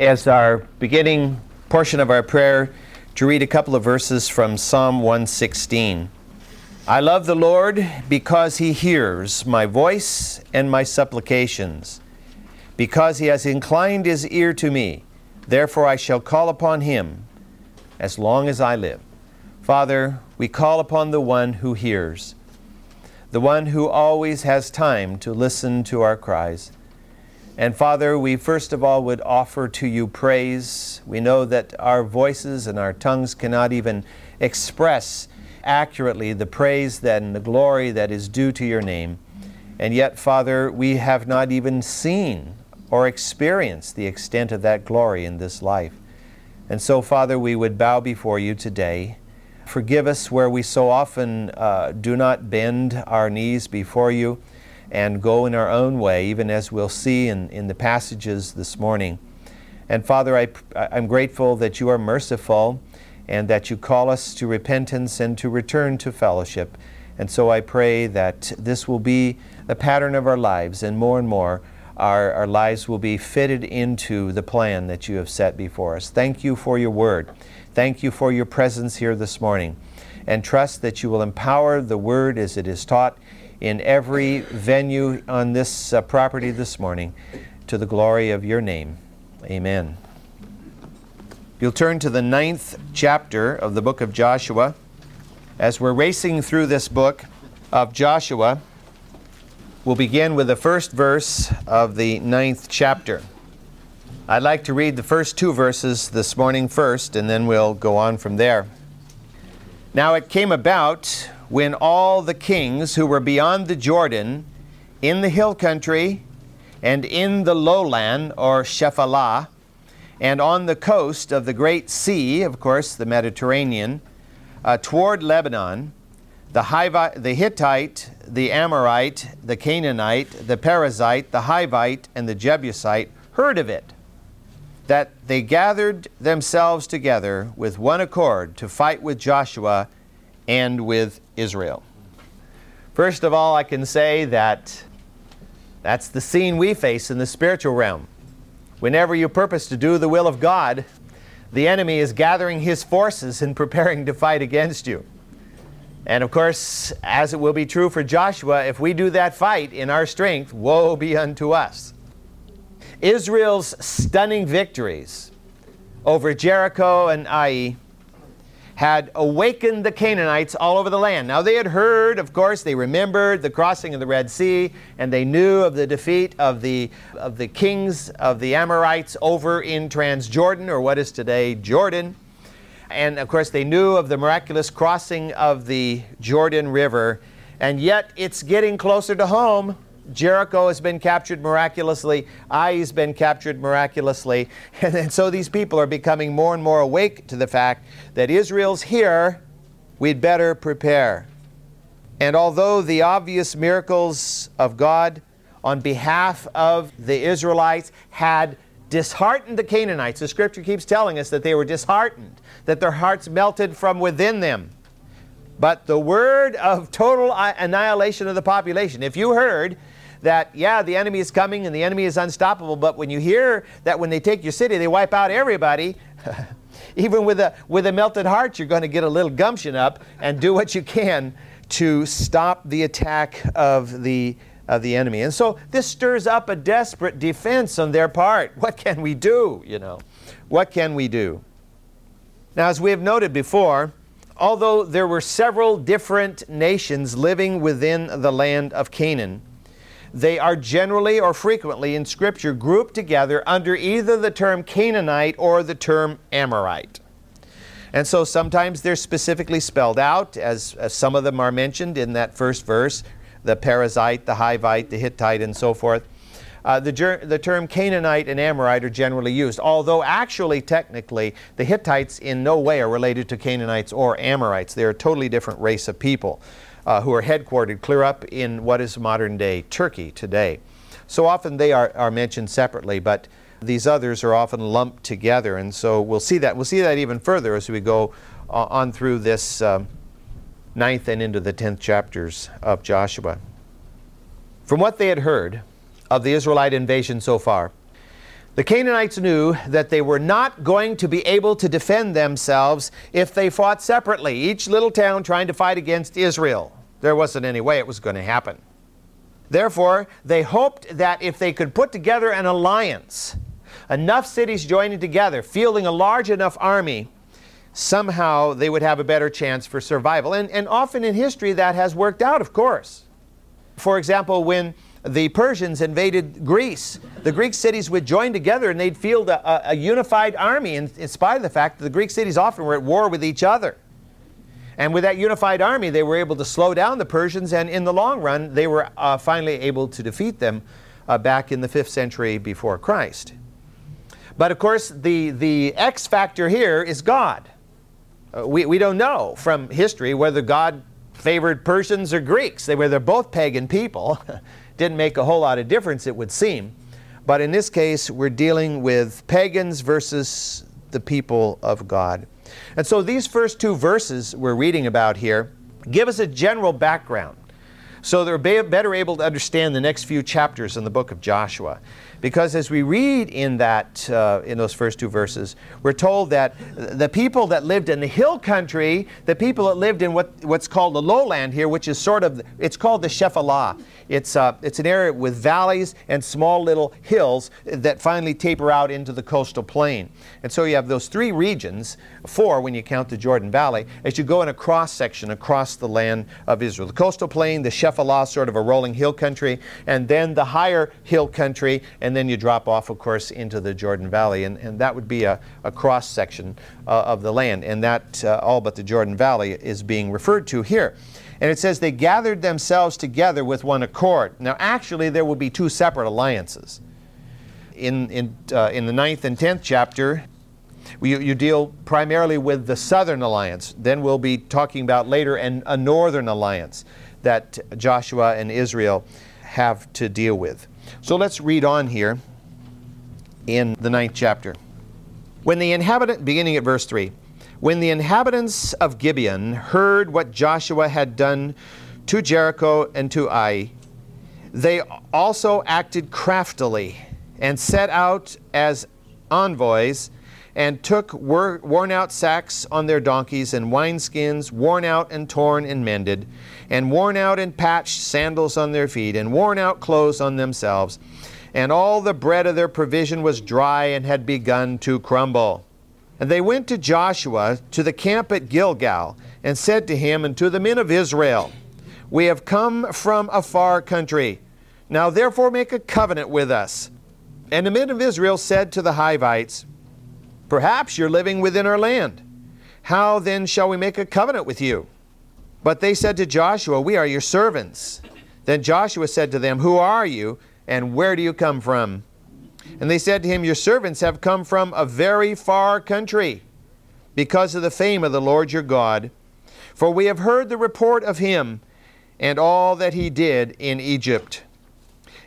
as our beginning portion of our prayer to read a couple of verses from Psalm 116. I love the Lord because he hears my voice and my supplications, because he has inclined his ear to me. Therefore I shall call upon him as long as I live. Father, we call upon the one who hears, the one who always has time to listen to our cries. And Father, we first of all would offer to you praise. We know that our voices and our tongues cannot even express accurately the praise and the glory that is due to your name. And yet, Father, we have not even seen or experienced the extent of that glory in this life. And so, Father, we would bow before you today. Forgive us where we so often uh, do not bend our knees before you and go in our own way, even as we'll see in, in the passages this morning. And Father, I, I'm grateful that you are merciful and that you call us to repentance and to return to fellowship. And so I pray that this will be the pattern of our lives, and more and more our, our lives will be fitted into the plan that you have set before us. Thank you for your word. Thank you for your presence here this morning. And trust that you will empower the word as it is taught in every venue on this uh, property this morning to the glory of your name. Amen. You'll turn to the ninth chapter of the book of Joshua. As we're racing through this book of Joshua, we'll begin with the first verse of the ninth chapter. I'd like to read the first two verses this morning first, and then we'll go on from there. Now it came about when all the kings who were beyond the Jordan, in the hill country, and in the lowland, or Shephelah, and on the coast of the great sea, of course, the Mediterranean, uh, toward Lebanon, the, Hivi- the Hittite, the Amorite, the Canaanite, the Perizzite, the Hivite, and the Jebusite heard of it, that they gathered themselves together with one accord to fight with Joshua and with Israel. First of all, I can say that that's the scene we face in the spiritual realm. Whenever you purpose to do the will of God, the enemy is gathering his forces and preparing to fight against you. And of course, as it will be true for Joshua, if we do that fight in our strength, woe be unto us. Israel's stunning victories over Jericho and Ai had awakened the Canaanites all over the land. Now, they had heard, of course, they remembered the crossing of the Red Sea, and they knew of the defeat of the, of the kings of the Amorites over in Transjordan, or what is today Jordan. And of course, they knew of the miraculous crossing of the Jordan River. And yet, it's getting closer to home. Jericho has been captured miraculously. Ai has been captured miraculously. And, and so these people are becoming more and more awake to the fact that Israel's here, we'd better prepare. And although the obvious miracles of God on behalf of the Israelites had disheartened the Canaanites, the scripture keeps telling us that they were disheartened, that their hearts melted from within them. But the word of total annihilation of the population, if you heard that, yeah, the enemy is coming and the enemy is unstoppable, but when you hear that when they take your city, they wipe out everybody, even with a, with a melted heart, you're going to get a little gumption up and do what you can to stop the attack of the, of the enemy. And so this stirs up a desperate defense on their part. What can we do? You know, what can we do? Now, as we have noted before, although there were several different nations living within the land of Canaan, they are generally or frequently in Scripture grouped together under either the term Canaanite or the term Amorite. And so sometimes they're specifically spelled out, as, as some of them are mentioned in that first verse the Perizzite, the Hivite, the Hittite, and so forth. Uh, the, ger- the term Canaanite and Amorite are generally used, although actually, technically, the Hittites in no way are related to Canaanites or Amorites. They're a totally different race of people uh, who are headquartered clear up in what is modern day Turkey today. So often they are, are mentioned separately, but these others are often lumped together, and so we'll see that. We'll see that even further as we go uh, on through this um, ninth and into the tenth chapters of Joshua. From what they had heard of the Israelite invasion so far, The Canaanites knew that they were not going to be able to defend themselves if they fought separately, each little town trying to fight against Israel. There wasn't any way it was going to happen. Therefore, they hoped that if they could put together an alliance, enough cities joining together, fielding a large enough army, somehow they would have a better chance for survival. And, and often in history that has worked out, of course. For example, when the Persians invaded Greece, the Greek cities would join together and they'd field a, a, unified army, in, in spite of the fact that the Greek cities often were at war with each other. And with that unified army, they were able to slow down the Persians, and in the long run, they were uh, finally able to defeat them uh, back in the 5th century before Christ. But of course, the, the X factor here is God. Uh, we, we don't know from history whether God favored Persians or Greeks. They were they're both pagan people. Didn't make a whole lot of difference, it would seem. But in this case, we're dealing with pagans versus the people of God. And so these first two verses we're reading about here give us a general background so they're better able to understand the next few chapters in the book of Joshua. Because as we read in that, uh, in those first two verses, we're told that the people that lived in the hill country, the people that lived in what, what's called the lowland here, which is sort of, it's called the Shephelah. It's, uh, it's an area with valleys and small little hills that finally taper out into the coastal plain. And so you have those three regions, four when you count the Jordan Valley, as you go in a cross section across the land of Israel. The coastal plain, the Shephelah, sort of a rolling hill country, and then the higher hill country, and then you drop off, of course, into the Jordan Valley. And, and that would be a, a cross section uh, of the land. And that, uh, all but the Jordan Valley, is being referred to here. And it says they gathered themselves together with one accord. Now, actually, there will be two separate alliances. In, in, uh, in the ninth and tenth chapter, you, you, deal primarily with the southern alliance. Then we'll be talking about later an, a northern alliance that Joshua and Israel have to deal with. So let's read on here in the ninth chapter. When the inhabitant, beginning at verse 3, when the inhabitants of Gibeon heard what Joshua had done to Jericho and to Ai, they also acted craftily and set out as envoys and took worn out sacks on their donkeys and wineskins, worn out and torn and mended, and worn out and patched sandals on their feet, and worn out clothes on themselves. And all the bread of their provision was dry and had begun to crumble. And they went to Joshua to the camp at Gilgal, and said to him and to the men of Israel, We have come from a far country. Now therefore make a covenant with us. And the men of Israel said to the Hivites, Perhaps you're living within our land. How then shall we make a covenant with you? But they said to Joshua, We are your servants. Then Joshua said to them, Who are you, and where do you come from? And they said to him, Your servants have come from a very far country, because of the fame of the Lord your God. For we have heard the report of him, and all that he did in Egypt,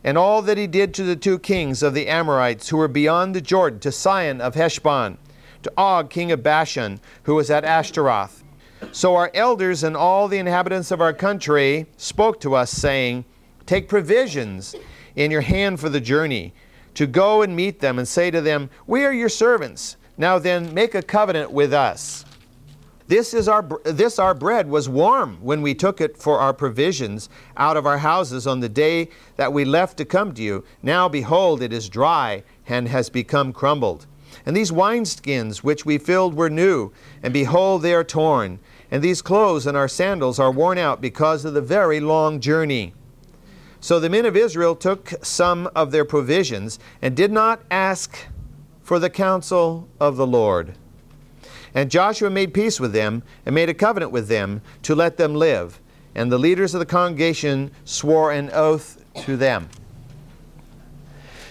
and all that he did to the two kings of the Amorites who were beyond the Jordan, to Sihon of Heshbon, to Og king of Bashan, who was at Ashtaroth. So our elders and all the inhabitants of our country spoke to us, saying, Take provisions in your hand for the journey to go and meet them and say to them, We are your servants. Now then, make a covenant with us. This, is our, this our bread was warm when we took it for our provisions out of our houses on the day that we left to come to you. Now behold, it is dry and has become crumbled. And these wineskins which we filled were new, and behold, they are torn. And these clothes and our sandals are worn out because of the very long journey. So the men of Israel took some of their provisions and did not ask for the counsel of the Lord. And Joshua made peace with them and made a covenant with them to let them live. And the leaders of the congregation swore an oath to them.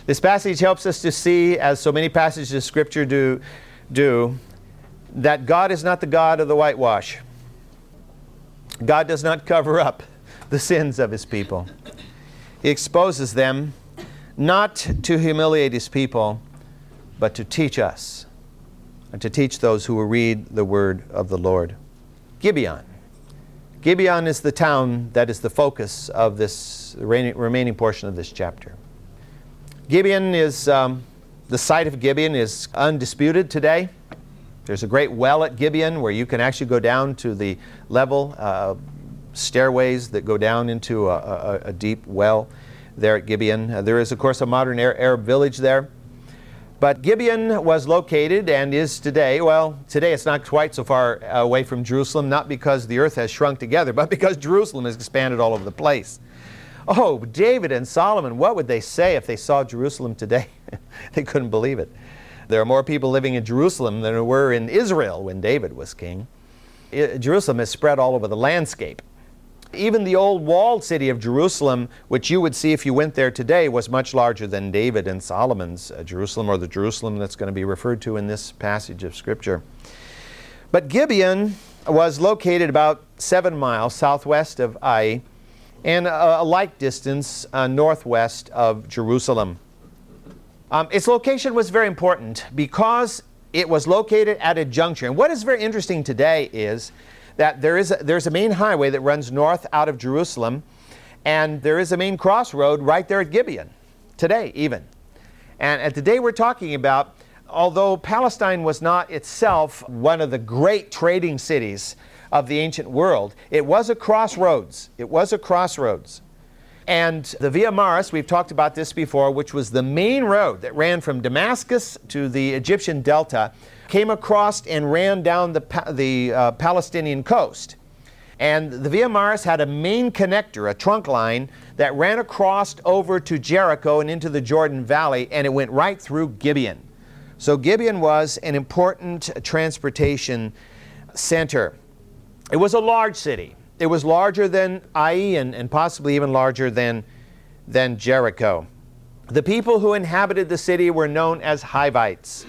This passage helps us to see, as so many passages of Scripture do, do that God is not the God of the whitewash. God does not cover up the sins of his people. He exposes them not to humiliate his people, but to teach us, and to teach those who will read the word of the Lord. Gibeon. Gibeon is the town that is the focus of this remaining portion of this chapter. Gibeon is um, The site of Gibeon is undisputed today. There's a great well at Gibeon where you can actually go down to the level, uh, stairways that go down into a, a, a, deep well there at Gibeon. Uh, there is, of course, a modern Arab village there. But Gibeon was located and is today, well, today it's not quite so far away from Jerusalem, not because the earth has shrunk together, but because Jerusalem has expanded all over the place. Oh, David and Solomon, what would they say if they saw Jerusalem today? they couldn't believe it. There are more people living in Jerusalem than there were in Israel when David was king. Jerusalem has spread all over the landscape. Even the old walled city of Jerusalem, which you would see if you went there today, was much larger than David and Solomon's uh, Jerusalem, or the Jerusalem that's going to be referred to in this passage of Scripture. But Gibeon was located about seven miles southwest of Ai and a, a like distance uh, northwest of Jerusalem. Um, its location was very important because it was located at a juncture. And what is very interesting today is that there is a, there's a main highway that runs north out of Jerusalem, and there is a main crossroad right there at Gibeon, today even. And at the day we're talking about, although Palestine was not itself one of the great trading cities of the ancient world. It was a crossroads. It was a crossroads. And the Via Maris, we've talked about this before, which was the main road that ran from Damascus to the Egyptian delta, came across and ran down the, the uh, Palestinian coast. And the Via Maris had a main connector, a trunk line, that ran across over to Jericho and into the Jordan Valley, and it went right through Gibeon. So Gibeon was an important transportation center. It was a large city. It was larger than Ai and, and possibly even larger than, than Jericho. The people who inhabited the city were known as Hivites.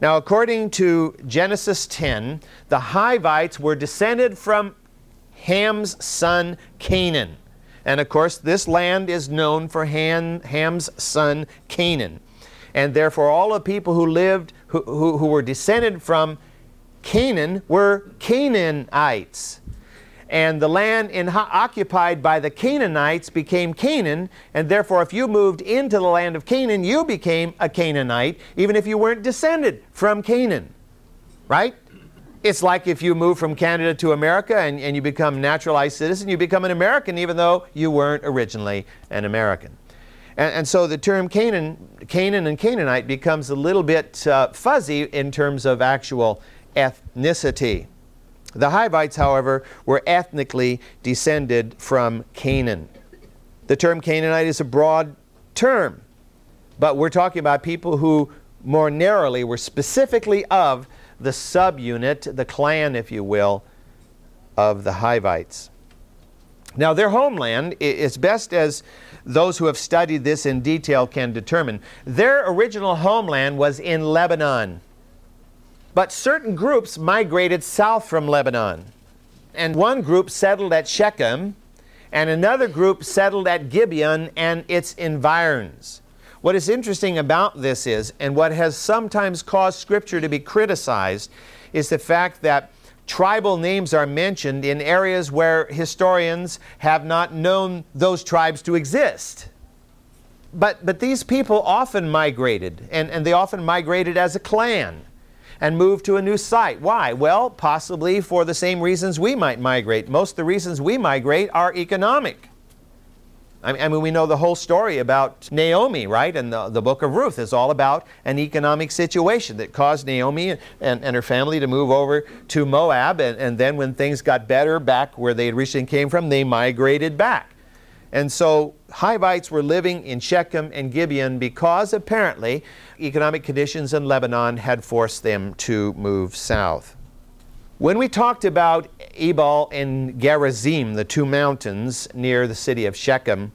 Now, according to Genesis 10, the Hivites were descended from Ham's son Canaan. And of course, this land is known for Ham, Ham's son Canaan. And therefore, all the people who lived, who, who, who were descended from Canaan were Canaanites. And the land in, occupied by the Canaanites became Canaan, and therefore, if you moved into the land of Canaan, you became a Canaanite, even if you weren't descended from Canaan. Right? It's like if you move from Canada to America and, and you become naturalized citizen, you become an American even though you weren't originally an American. And, and, so the term Canaan, Canaan and Canaanite becomes a little bit uh, fuzzy in terms of actual ethnicity. The Hivites, however, were ethnically descended from Canaan. The term Canaanite is a broad term, but we're talking about people who more narrowly were specifically of the subunit, the clan, if you will, of the Hivites. Now, their homeland, as best as those who have studied this in detail can determine, their original homeland was in Lebanon. But certain groups migrated south from Lebanon. And one group settled at Shechem, and another group settled at Gibeon and its environs. What is interesting about this is, and what has sometimes caused Scripture to be criticized, is the fact that tribal names are mentioned in areas where historians have not known those tribes to exist. But, but these people often migrated, and, and they often migrated as a clan and move to a new site. Why? Well, possibly for the same reasons we might migrate. Most of the reasons we migrate are economic. I mean, we know the whole story about Naomi, right? And the, the book of Ruth is all about an economic situation that caused Naomi and, and her family to move over to Moab. And, and then when things got better back where they originally came from, they migrated back. And so Hivites were living in Shechem and Gibeon because apparently economic conditions in Lebanon had forced them to move south. When we talked about Ebal and Gerizim, the two mountains near the city of Shechem,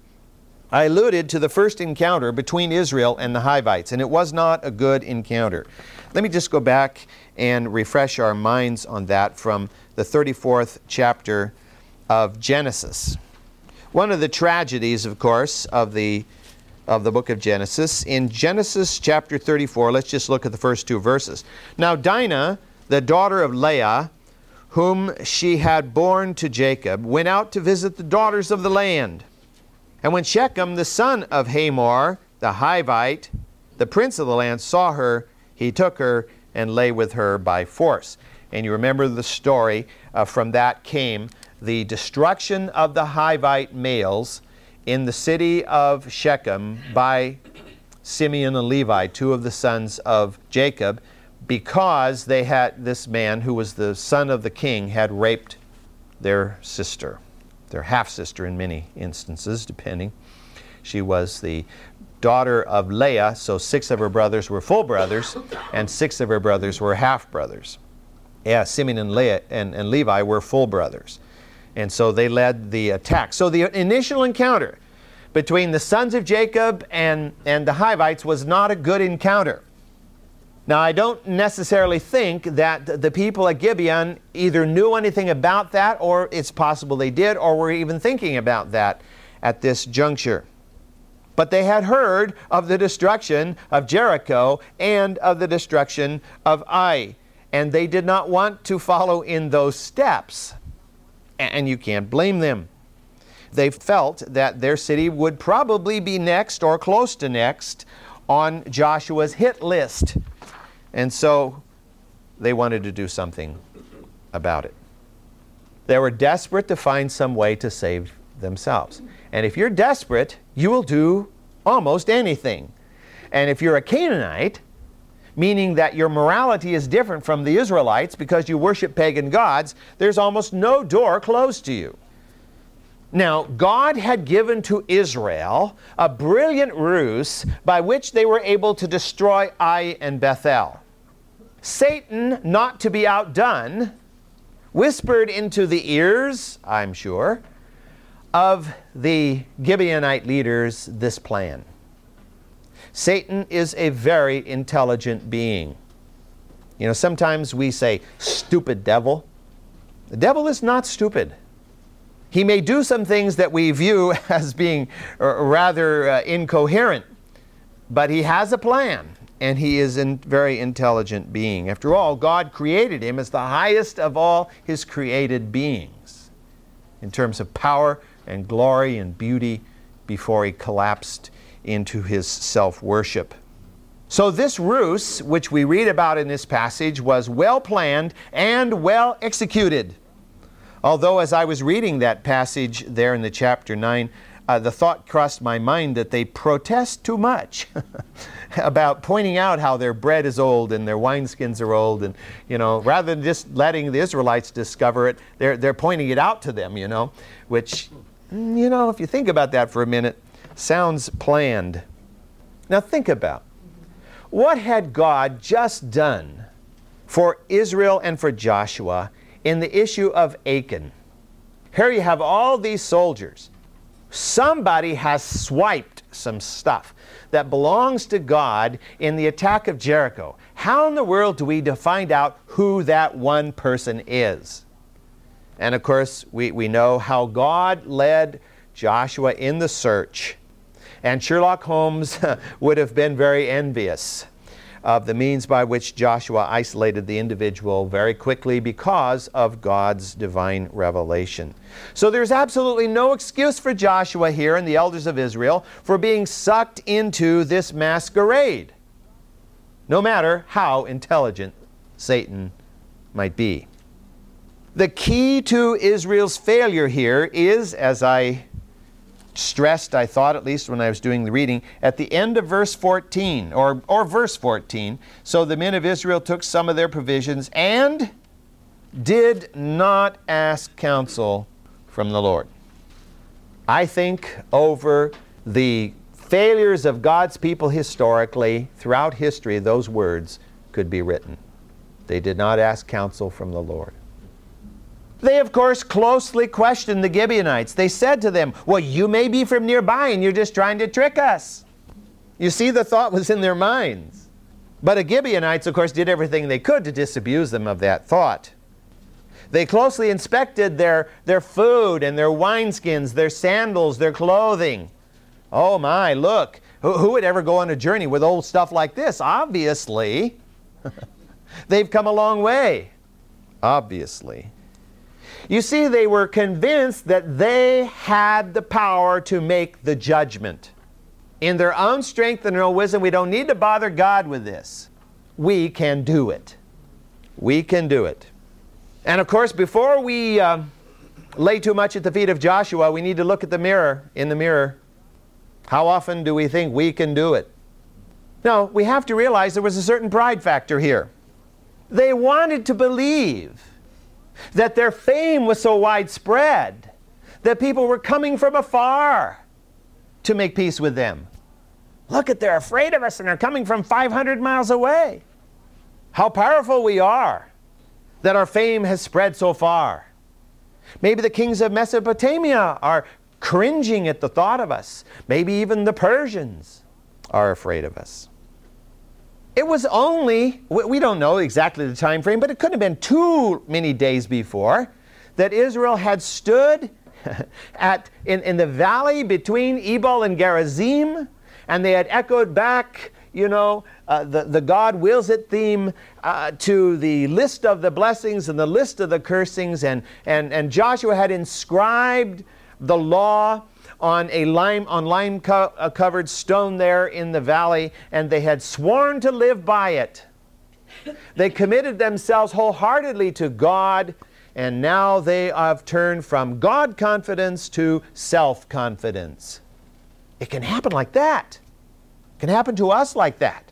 I alluded to the first encounter between Israel and the Hivites, and it was not a good encounter. Let me just go back and refresh our minds on that from the 34th chapter of Genesis. One of the tragedies, of course, of the of the book of Genesis. In Genesis chapter 34, let's just look at the first two verses. Now, Dinah, the daughter of Leah, whom she had borne to Jacob, went out to visit the daughters of the land. And when Shechem, the son of Hamor, the Hivite, the prince of the land saw her, he took her and lay with her by force. And you remember the story, uh, from that came the destruction of the Hivite males in the city of Shechem by Simeon and Levi, two of the sons of Jacob, because they had this man who was the son of the king had raped their sister, their half sister in many instances, depending. She was the daughter of Leah, so six of her brothers were full brothers, and six of her brothers were half brothers. Yeah, Simeon and, Leah, and, and Levi were full brothers. And so they led the attack. So the initial encounter between the sons of Jacob and, and the Hivites was not a good encounter. Now, I don't necessarily think that the people at Gibeon either knew anything about that, or it's possible they did, or were even thinking about that at this juncture. But they had heard of the destruction of Jericho and of the destruction of Ai, and they did not want to follow in those steps and you can't blame them. They felt that their city would probably be next or close to next on Joshua's hit list. And so they wanted to do something about it. They were desperate to find some way to save themselves. And if you're desperate, you will do almost anything. And if you're a Canaanite, meaning that your morality is different from the Israelites because you worship pagan gods, there's almost no door closed to you. Now, God had given to Israel a brilliant ruse by which they were able to destroy Ai and Bethel. Satan, not to be outdone, whispered into the ears, I'm sure, of the Gibeonite leaders this plan. Satan is a very intelligent being. You know, sometimes we say, stupid devil. The devil is not stupid. He may do some things that we view as being uh, rather uh, incoherent, but he has a plan, and he is a very intelligent being. After all, God created him as the highest of all his created beings in terms of power and glory and beauty before he collapsed into his self worship. So, this ruse, which we read about in this passage, was well planned and well executed. Although, as I was reading that passage there in the chapter 9, uh, the thought crossed my mind that they protest too much about pointing out how their bread is old and their wineskins are old. And, you know, rather than just letting the Israelites discover it, they're, they're pointing it out to them, you know, which, you know, if you think about that for a minute, sounds planned. Now think about what had God just done for Israel and for Joshua in the issue of Achan? Here you have all these soldiers. Somebody has swiped some stuff that belongs to God in the attack of Jericho. How in the world do we find out who that one person is? And of course, we, we know how God led Joshua in the search and Sherlock Holmes would have been very envious of the means by which Joshua isolated the individual very quickly because of God's divine revelation. So there's absolutely no excuse for Joshua here and the elders of Israel for being sucked into this masquerade, no matter how intelligent Satan might be. The key to Israel's failure here is, as I stressed, I thought at least when I was doing the reading, at the end of verse 14, or, or verse 14. So the men of Israel took some of their provisions and did not ask counsel from the Lord. I think over the failures of God's people historically, throughout history, those words could be written. They did not ask counsel from the Lord. They, of course, closely questioned the Gibeonites. They said to them, Well, you may be from nearby and you're just trying to trick us. You see, the thought was in their minds. But the Gibeonites, of course, did everything they could to disabuse them of that thought. They closely inspected their, their food and their wineskins, their sandals, their clothing. Oh my, look, who, who would ever go on a journey with old stuff like this? Obviously. They've come a long way. Obviously. You see, they were convinced that they had the power to make the judgment. In their own strength and their own wisdom, we don't need to bother God with this. We can do it. We can do it. And of course, before we uh, lay too much at the feet of Joshua, we need to look at the mirror, in the mirror. How often do we think we can do it? No, we have to realize there was a certain pride factor here. They wanted to believe that their fame was so widespread that people were coming from afar to make peace with them. Look at, they're afraid of us and they're coming from 500 miles away. How powerful we are that our fame has spread so far. Maybe the kings of Mesopotamia are cringing at the thought of us. Maybe even the Persians are afraid of us. It was only, we don't know exactly the time frame, but it couldn't have been too many days before that Israel had stood at, in, in the valley between Ebal and Gerizim, and they had echoed back, you know, uh, the, the God wills it theme uh, to the list of the blessings and the list of the cursings, and, and, and Joshua had inscribed the law on a lime on lime co- uh, covered stone there in the valley and they had sworn to live by it. They committed themselves wholeheartedly to god and now they have turned from god confidence to self confidence it can happen like that. It can happen to us like that.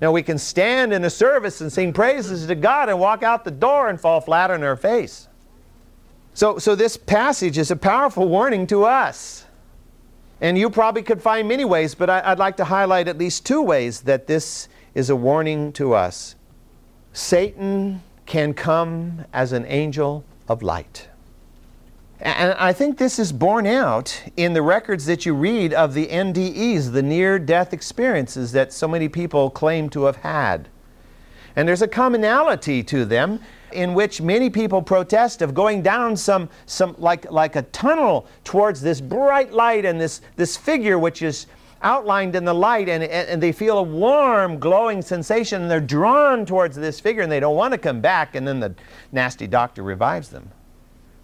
Now we can stand in a service and sing praises to god and walk out the door and fall flat on our face so, so this passage is a powerful warning to us. And you probably could find many ways, but I, would like to highlight at least two ways that this is a warning to us. Satan can come as an angel of light. And I think this is borne out in the records that you read of the NDEs, the near death experiences that so many people claim to have had. And there's a commonality to them in which many people protest of going down some, some like, like a tunnel towards this bright light and this, this figure which is outlined in the light and, and they feel a warm glowing sensation and they're drawn towards this figure and they don't want to come back and then the nasty doctor revives them.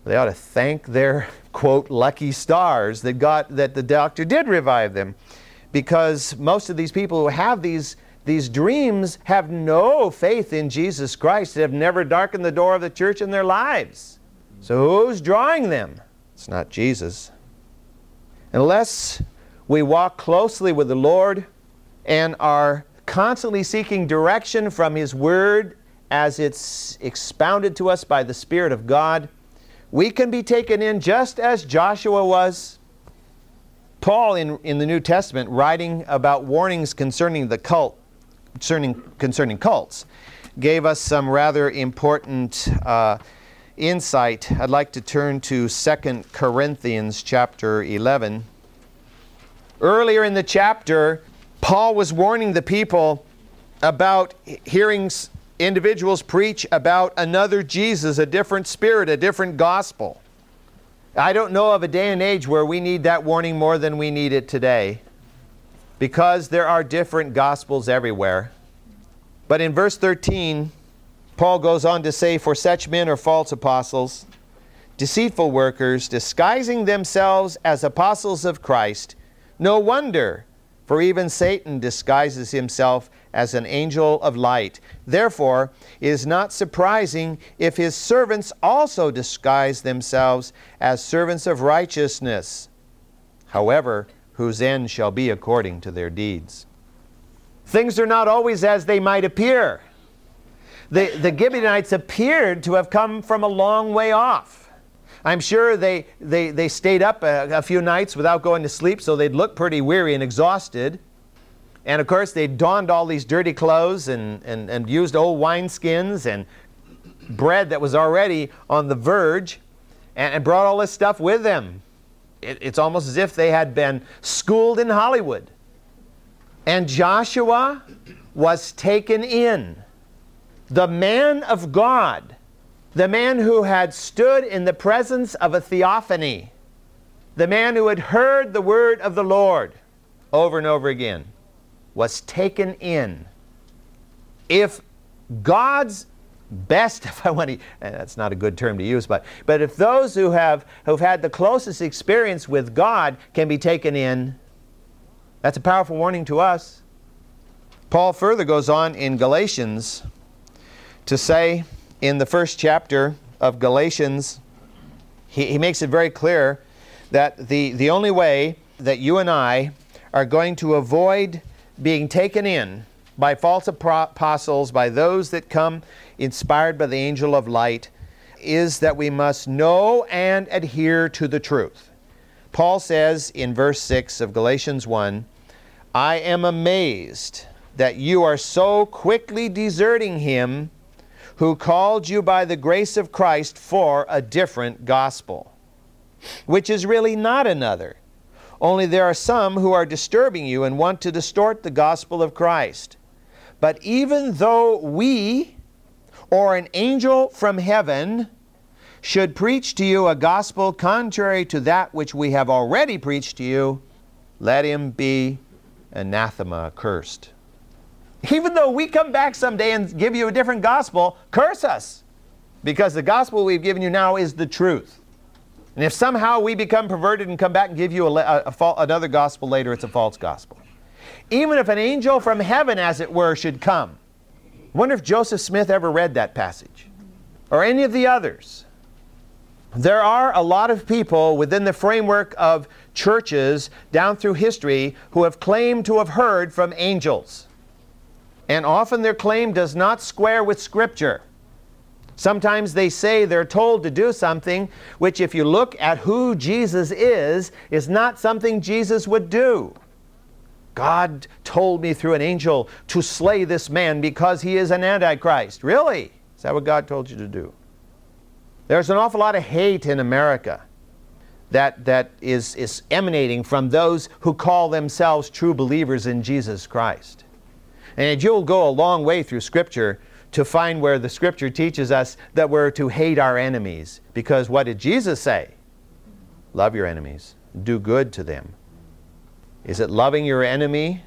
They ought to thank their quote lucky stars that got that the doctor did revive them because most of these people who have these these dreams have no faith in Jesus Christ, they have never darkened the door of the church in their lives. So who's drawing them? It's not Jesus. Unless we walk closely with the Lord and are constantly seeking direction from His Word as it's expounded to us by the Spirit of God, we can be taken in just as Joshua was. Paul in, in the New Testament, writing about warnings concerning the cult, concerning, concerning cults gave us some rather important uh, insight. I'd like to turn to 2 Corinthians chapter 11. Earlier in the chapter, Paul was warning the people about hearing individuals preach about another Jesus, a different spirit, a different gospel. I don't know of a day and age where we need that warning more than we need it today because there are different gospels everywhere. But in verse 13, Paul goes on to say, For such men are false apostles, deceitful workers, disguising themselves as apostles of Christ. No wonder, for even Satan disguises himself as an angel of light. Therefore, it is not surprising if his servants also disguise themselves as servants of righteousness. However, whose end shall be according to their deeds. Things are not always as they might appear. The, the Gibeonites appeared to have come from a long way off. I'm sure they, they, they stayed up a, a few nights without going to sleep, so they'd look pretty weary and exhausted. And of course, they donned all these dirty clothes and, and, and used old wineskins and bread that was already on the verge and, and brought all this stuff with them it, it's almost as if they had been schooled in Hollywood. And Joshua was taken in. The man of God, the man who had stood in the presence of a theophany, the man who had heard the word of the Lord over and over again, was taken in. If God's best, if I want to, eh, that's not a good term to use, but, but if those who have who've had the closest experience with God can be taken in, That's a powerful warning to us. Paul further goes on in Galatians to say in the first chapter of Galatians, he, he makes it very clear that the, the only way that you and I are going to avoid being taken in by false apostles, by those that come inspired by the angel of light, is that we must know and adhere to the truth. Paul says in verse 6 of Galatians 1 I am amazed that you are so quickly deserting him who called you by the grace of Christ for a different gospel, which is really not another. Only there are some who are disturbing you and want to distort the gospel of Christ. But even though we or an angel from heaven should preach to you a gospel contrary to that which we have already preached to you, let him be anathema, cursed. Even though we come back someday and give you a different gospel, curse us. Because the gospel we've given you now is the truth. And if somehow we become perverted and come back and give you a, a, a, another gospel later, it's a false gospel. Even if an angel from heaven, as it were, should come. I wonder if Joseph Smith ever read that passage or any of the others. There are a lot of people within the framework of churches down through history who have claimed to have heard from angels. And often their claim does not square with Scripture. Sometimes they say they're told to do something which, if you look at who Jesus is, is not something Jesus would do. God told me through an angel to slay this man because he is an antichrist. Really? Is that what God told you to do? There's an awful lot of hate in America that, that is, is emanating from those who call themselves true believers in Jesus Christ. And you'll go a long way through Scripture to find where the Scripture teaches us that we're to hate our enemies. Because what did Jesus say? Love your enemies, do good to them. Is it loving your enemy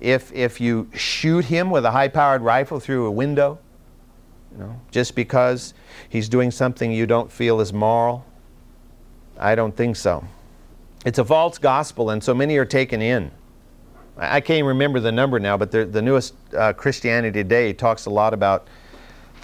if, if you shoot him with a high powered rifle through a window? You know, just because he's doing something you don't feel is moral? I don't think so. It's a false gospel, and so many are taken in. I can't even remember the number now, but the, the newest uh, Christianity Today talks a lot about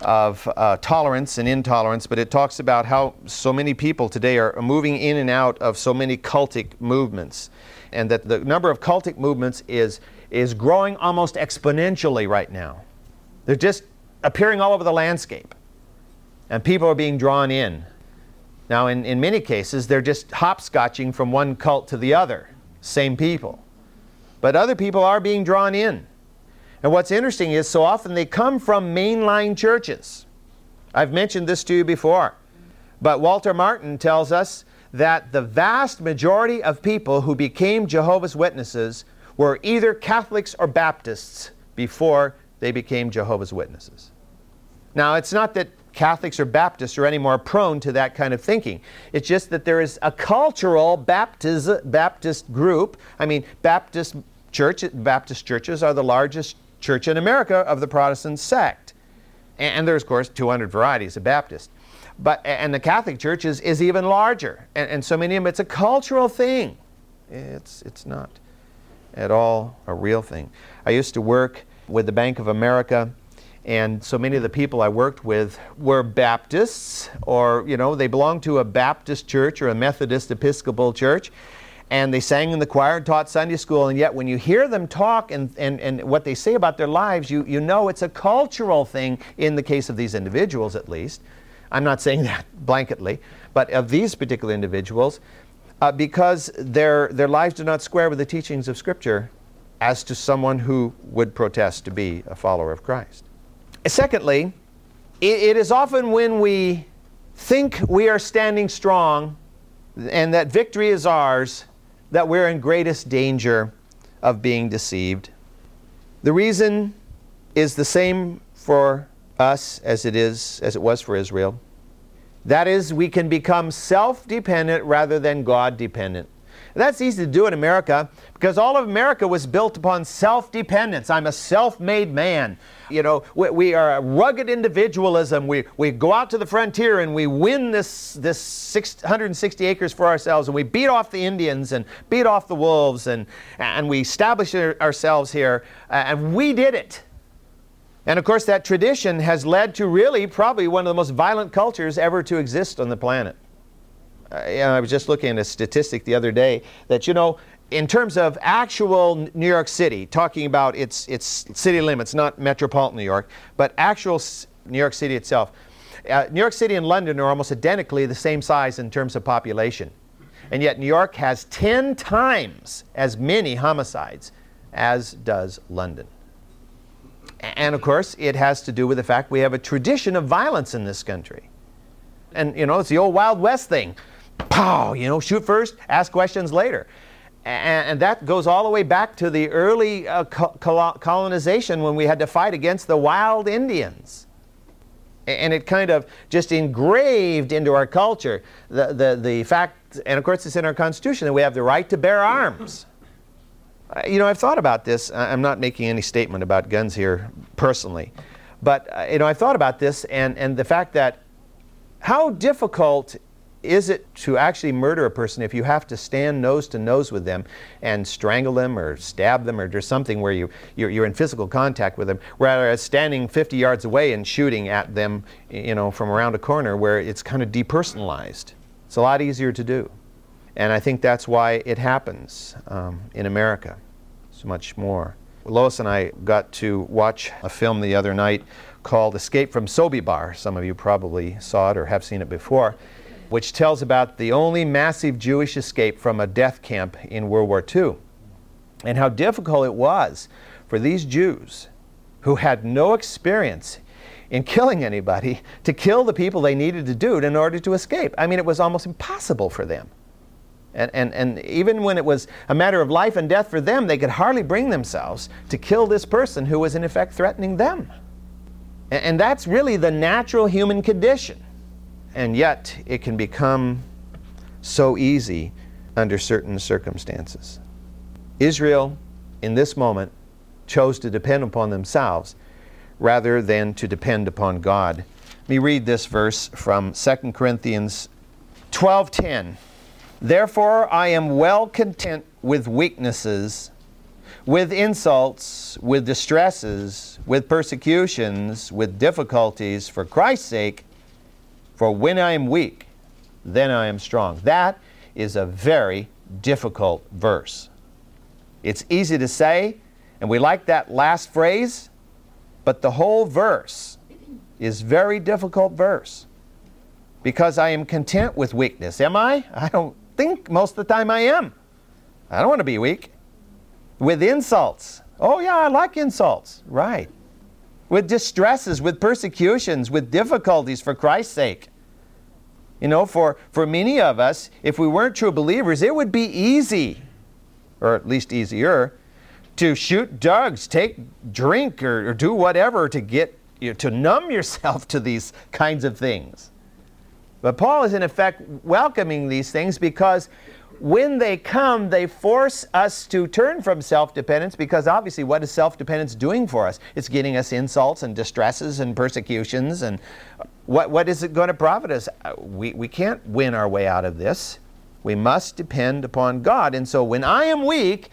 of uh, tolerance and intolerance, but it talks about how so many people today are moving in and out of so many cultic movements, and that the number of cultic movements is is growing almost exponentially right now. They're just appearing all over the landscape, and people are being drawn in. Now, in, in many cases, they're just hopscotching from one cult to the other, same people. But other people are being drawn in. And what's interesting is so often they come from mainline churches. I've mentioned this to you before. But Walter Martin tells us that the vast majority of people who became Jehovah's Witnesses were either Catholics or Baptists before they became Jehovah's Witnesses. Now, it's not that Catholics or Baptists are any more prone to that kind of thinking. It's just that there is a cultural Baptist, Baptist group. I mean, Baptist church, Baptist churches are the largest church in America of the Protestant sect. And, there's, of course, 200 varieties of Baptist. But, and the Catholic Church is, is even larger. And, and so many of them, it's a cultural thing. It's, it's not at all a real thing. I used to work with the Bank of America, and so many of the people I worked with were Baptists, or, you know, they belonged to a Baptist church or a Methodist Episcopal church and they sang in the choir and taught Sunday school, and yet when you hear them talk and, and, and what they say about their lives, you, you know it's a cultural thing in the case of these individuals at least. I'm not saying that blanketly, but of these particular individuals, uh, because their, their lives do not square with the teachings of Scripture as to someone who would protest to be a follower of Christ. Secondly, it, it is often when we think we are standing strong and that victory is ours that we're in greatest danger of being deceived. The reason is the same for us as it is as it was for Israel. That is we can become self-dependent rather than God dependent. That's easy to do in America because all of America was built upon self dependence. I'm a self made man. You know, we, we, are a rugged individualism. We, we go out to the frontier and we win this, this 660 acres for ourselves and we beat off the Indians and beat off the wolves and, and we establish ourselves here. And we did it. And of course, that tradition has led to really probably one of the most violent cultures ever to exist on the planet. Uh, I was just looking at a statistic the other day that, you know, in terms of actual New York City, talking about its, its city limits, not metropolitan New York, but actual New York City itself, uh, New York City and London are almost identically the same size in terms of population. And yet, New York has 10 times as many homicides as does London. And of course, it has to do with the fact we have a tradition of violence in this country. And, you know, it's the old Wild West thing. Pow, you know, shoot first, ask questions later and, and, that goes all the way back to the early uh, co- colonization when we had to fight against the wild Indians. And it kind of just engraved into our culture the, the, the fact, and of course it's in our Constitution, that we have the right to bear arms. You know, I've thought about this. I'm not making any statement about guns here personally. But, uh, you know, I've thought about this and, and the fact that how difficult is it to actually murder a person if you have to stand nose to nose with them and strangle them or stab them or do something where you, you're, you're in physical contact with them, rather standing 50 yards away and shooting at them, you know, from around a corner where it's kind of depersonalized. It's a lot easier to do. And I think that's why it happens um, in America so much more. Lois and I got to watch a film the other night called Escape from Sobibor. Some of you probably saw it or have seen it before which tells about the only massive Jewish escape from a death camp in World War II and how difficult it was for these Jews who had no experience in killing anybody to kill the people they needed to do in order to escape. I mean, it was almost impossible for them. And, and, and even when it was a matter of life and death for them, they could hardly bring themselves to kill this person who was in effect threatening them. And, and that's really the natural human condition and yet it can become so easy under certain circumstances. Israel, in this moment, chose to depend upon themselves rather than to depend upon God. Let me read this verse from 2 Corinthians 12:10. Therefore I am well content with weaknesses, with insults, with distresses, with persecutions, with difficulties for Christ's sake. For when I am weak, then I am strong. That is a very difficult verse. It's easy to say, and we like that last phrase, but the whole verse is very difficult verse. Because I am content with weakness. Am I? I don't think most of the time I am. I don't want to be weak. With insults. Oh, yeah, I like insults. Right with distresses, with persecutions, with difficulties for Christ's sake. You know, for, for many of us, if we weren't true believers, it would be easy, or at least easier, to shoot dogs, take drink, or, or do whatever to get you know, to numb yourself to these kinds of things. But Paul is in effect welcoming these things because when they come, they force us to turn from self dependence because obviously, what is self dependence doing for us? It's getting us insults and distresses and persecutions. And what, what is it going to profit us? Uh, we, we can't win our way out of this. We must depend upon God. And so, when I am weak,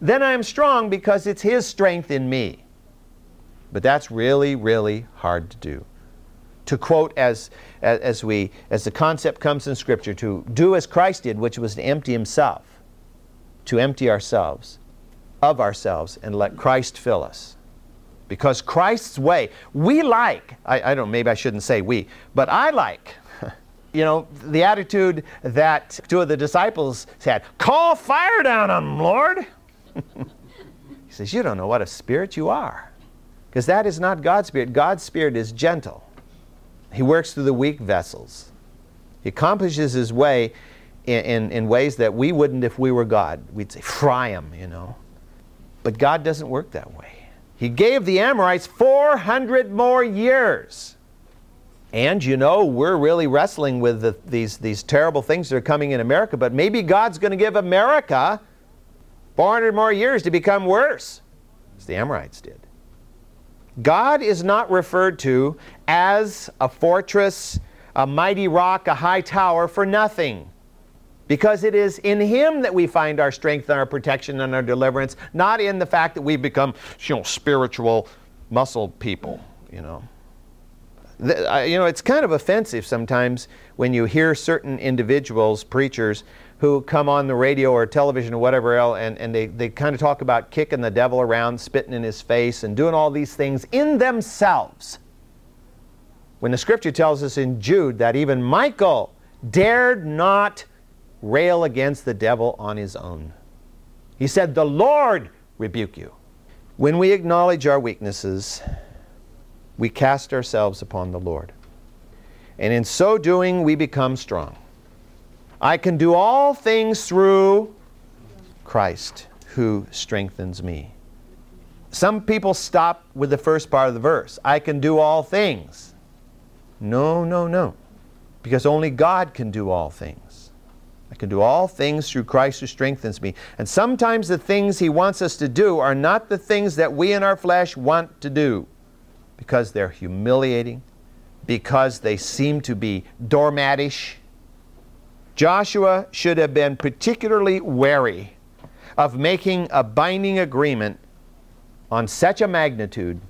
then I am strong because it's His strength in me. But that's really, really hard to do to quote as, as, we, as the concept comes in Scripture, to do as Christ did, which was to empty himself, to empty ourselves of ourselves and let Christ fill us. Because Christ's way, we like, I, I don't, maybe I shouldn't say we, but I like, you know, the attitude that two of the disciples had Call fire down on them, Lord. he says, You don't know what a spirit you are. Because that is not God's spirit. God's spirit is gentle. He works through the weak vessels. He accomplishes his way in, in, in, ways that we wouldn't if we were God. We'd say, fry him, you know. But God doesn't work that way. He gave the Amorites 400 more years. And you know, we're really wrestling with the, these, these terrible things that are coming in America, but maybe God's going to give America 400 more years to become worse, as the Amorites did. God is not referred to as a fortress, a mighty rock, a high tower for nothing. Because it is in Him that we find our strength and our protection and our deliverance, not in the fact that we've become, you know, spiritual muscle people, you know. The, uh, you know, it's kind of offensive sometimes when you hear certain individuals, preachers, who come on the radio or television or whatever else, and, and they, they kind of talk about kicking the devil around, spitting in his face, and doing all these things in themselves. When the scripture tells us in Jude that even Michael dared not rail against the devil on his own. He said, The Lord rebuke you. When we acknowledge our weaknesses, we cast ourselves upon the Lord. And in so doing, we become strong. I can do all things through Christ who strengthens me. Some people stop with the first part of the verse I can do all things. No, no, no. Because only God can do all things. I can do all things through Christ who strengthens me. And sometimes the things He wants us to do are not the things that we in our flesh want to do because they're humiliating, because they seem to be doormatish. Joshua should have been particularly wary of making a binding agreement on such a magnitude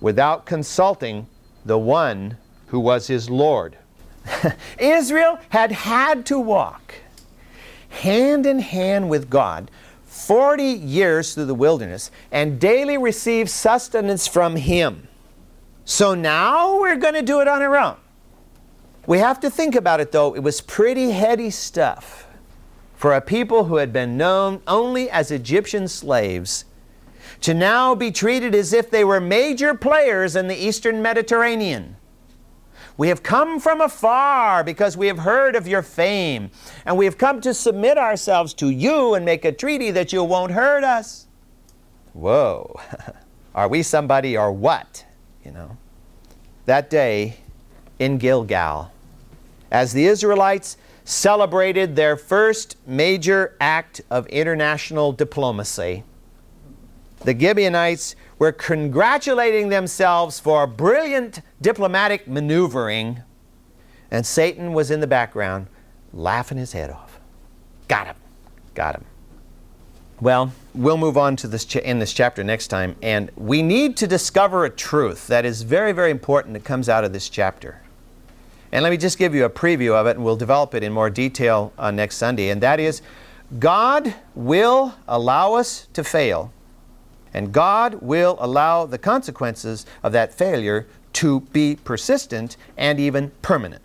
without consulting the one who was his Lord. Israel had had to walk hand in hand with God 40 years through the wilderness and daily receive sustenance from Him. So now we're going to do it on our own. We have to think about it though, it was pretty heady stuff for a people who had been known only as Egyptian slaves to now be treated as if they were major players in the Eastern Mediterranean. We have come from afar because we have heard of your fame, and we have come to submit ourselves to you and make a treaty that you won't hurt us. Whoa, are we somebody or what? You know. That day in Gilgal, as the Israelites celebrated their first major act of international diplomacy, the Gibeonites were congratulating themselves for brilliant diplomatic maneuvering, and Satan was in the background laughing his head off. Got him. Got him. Well, we'll move on to this in this chapter next time, and we need to discover a truth that is very, very important that comes out of this chapter. And let me just give you a preview of it, and we'll develop it in more detail uh, next Sunday. And that is, God will allow us to fail and God will allow the consequences of that failure to be persistent and even permanent.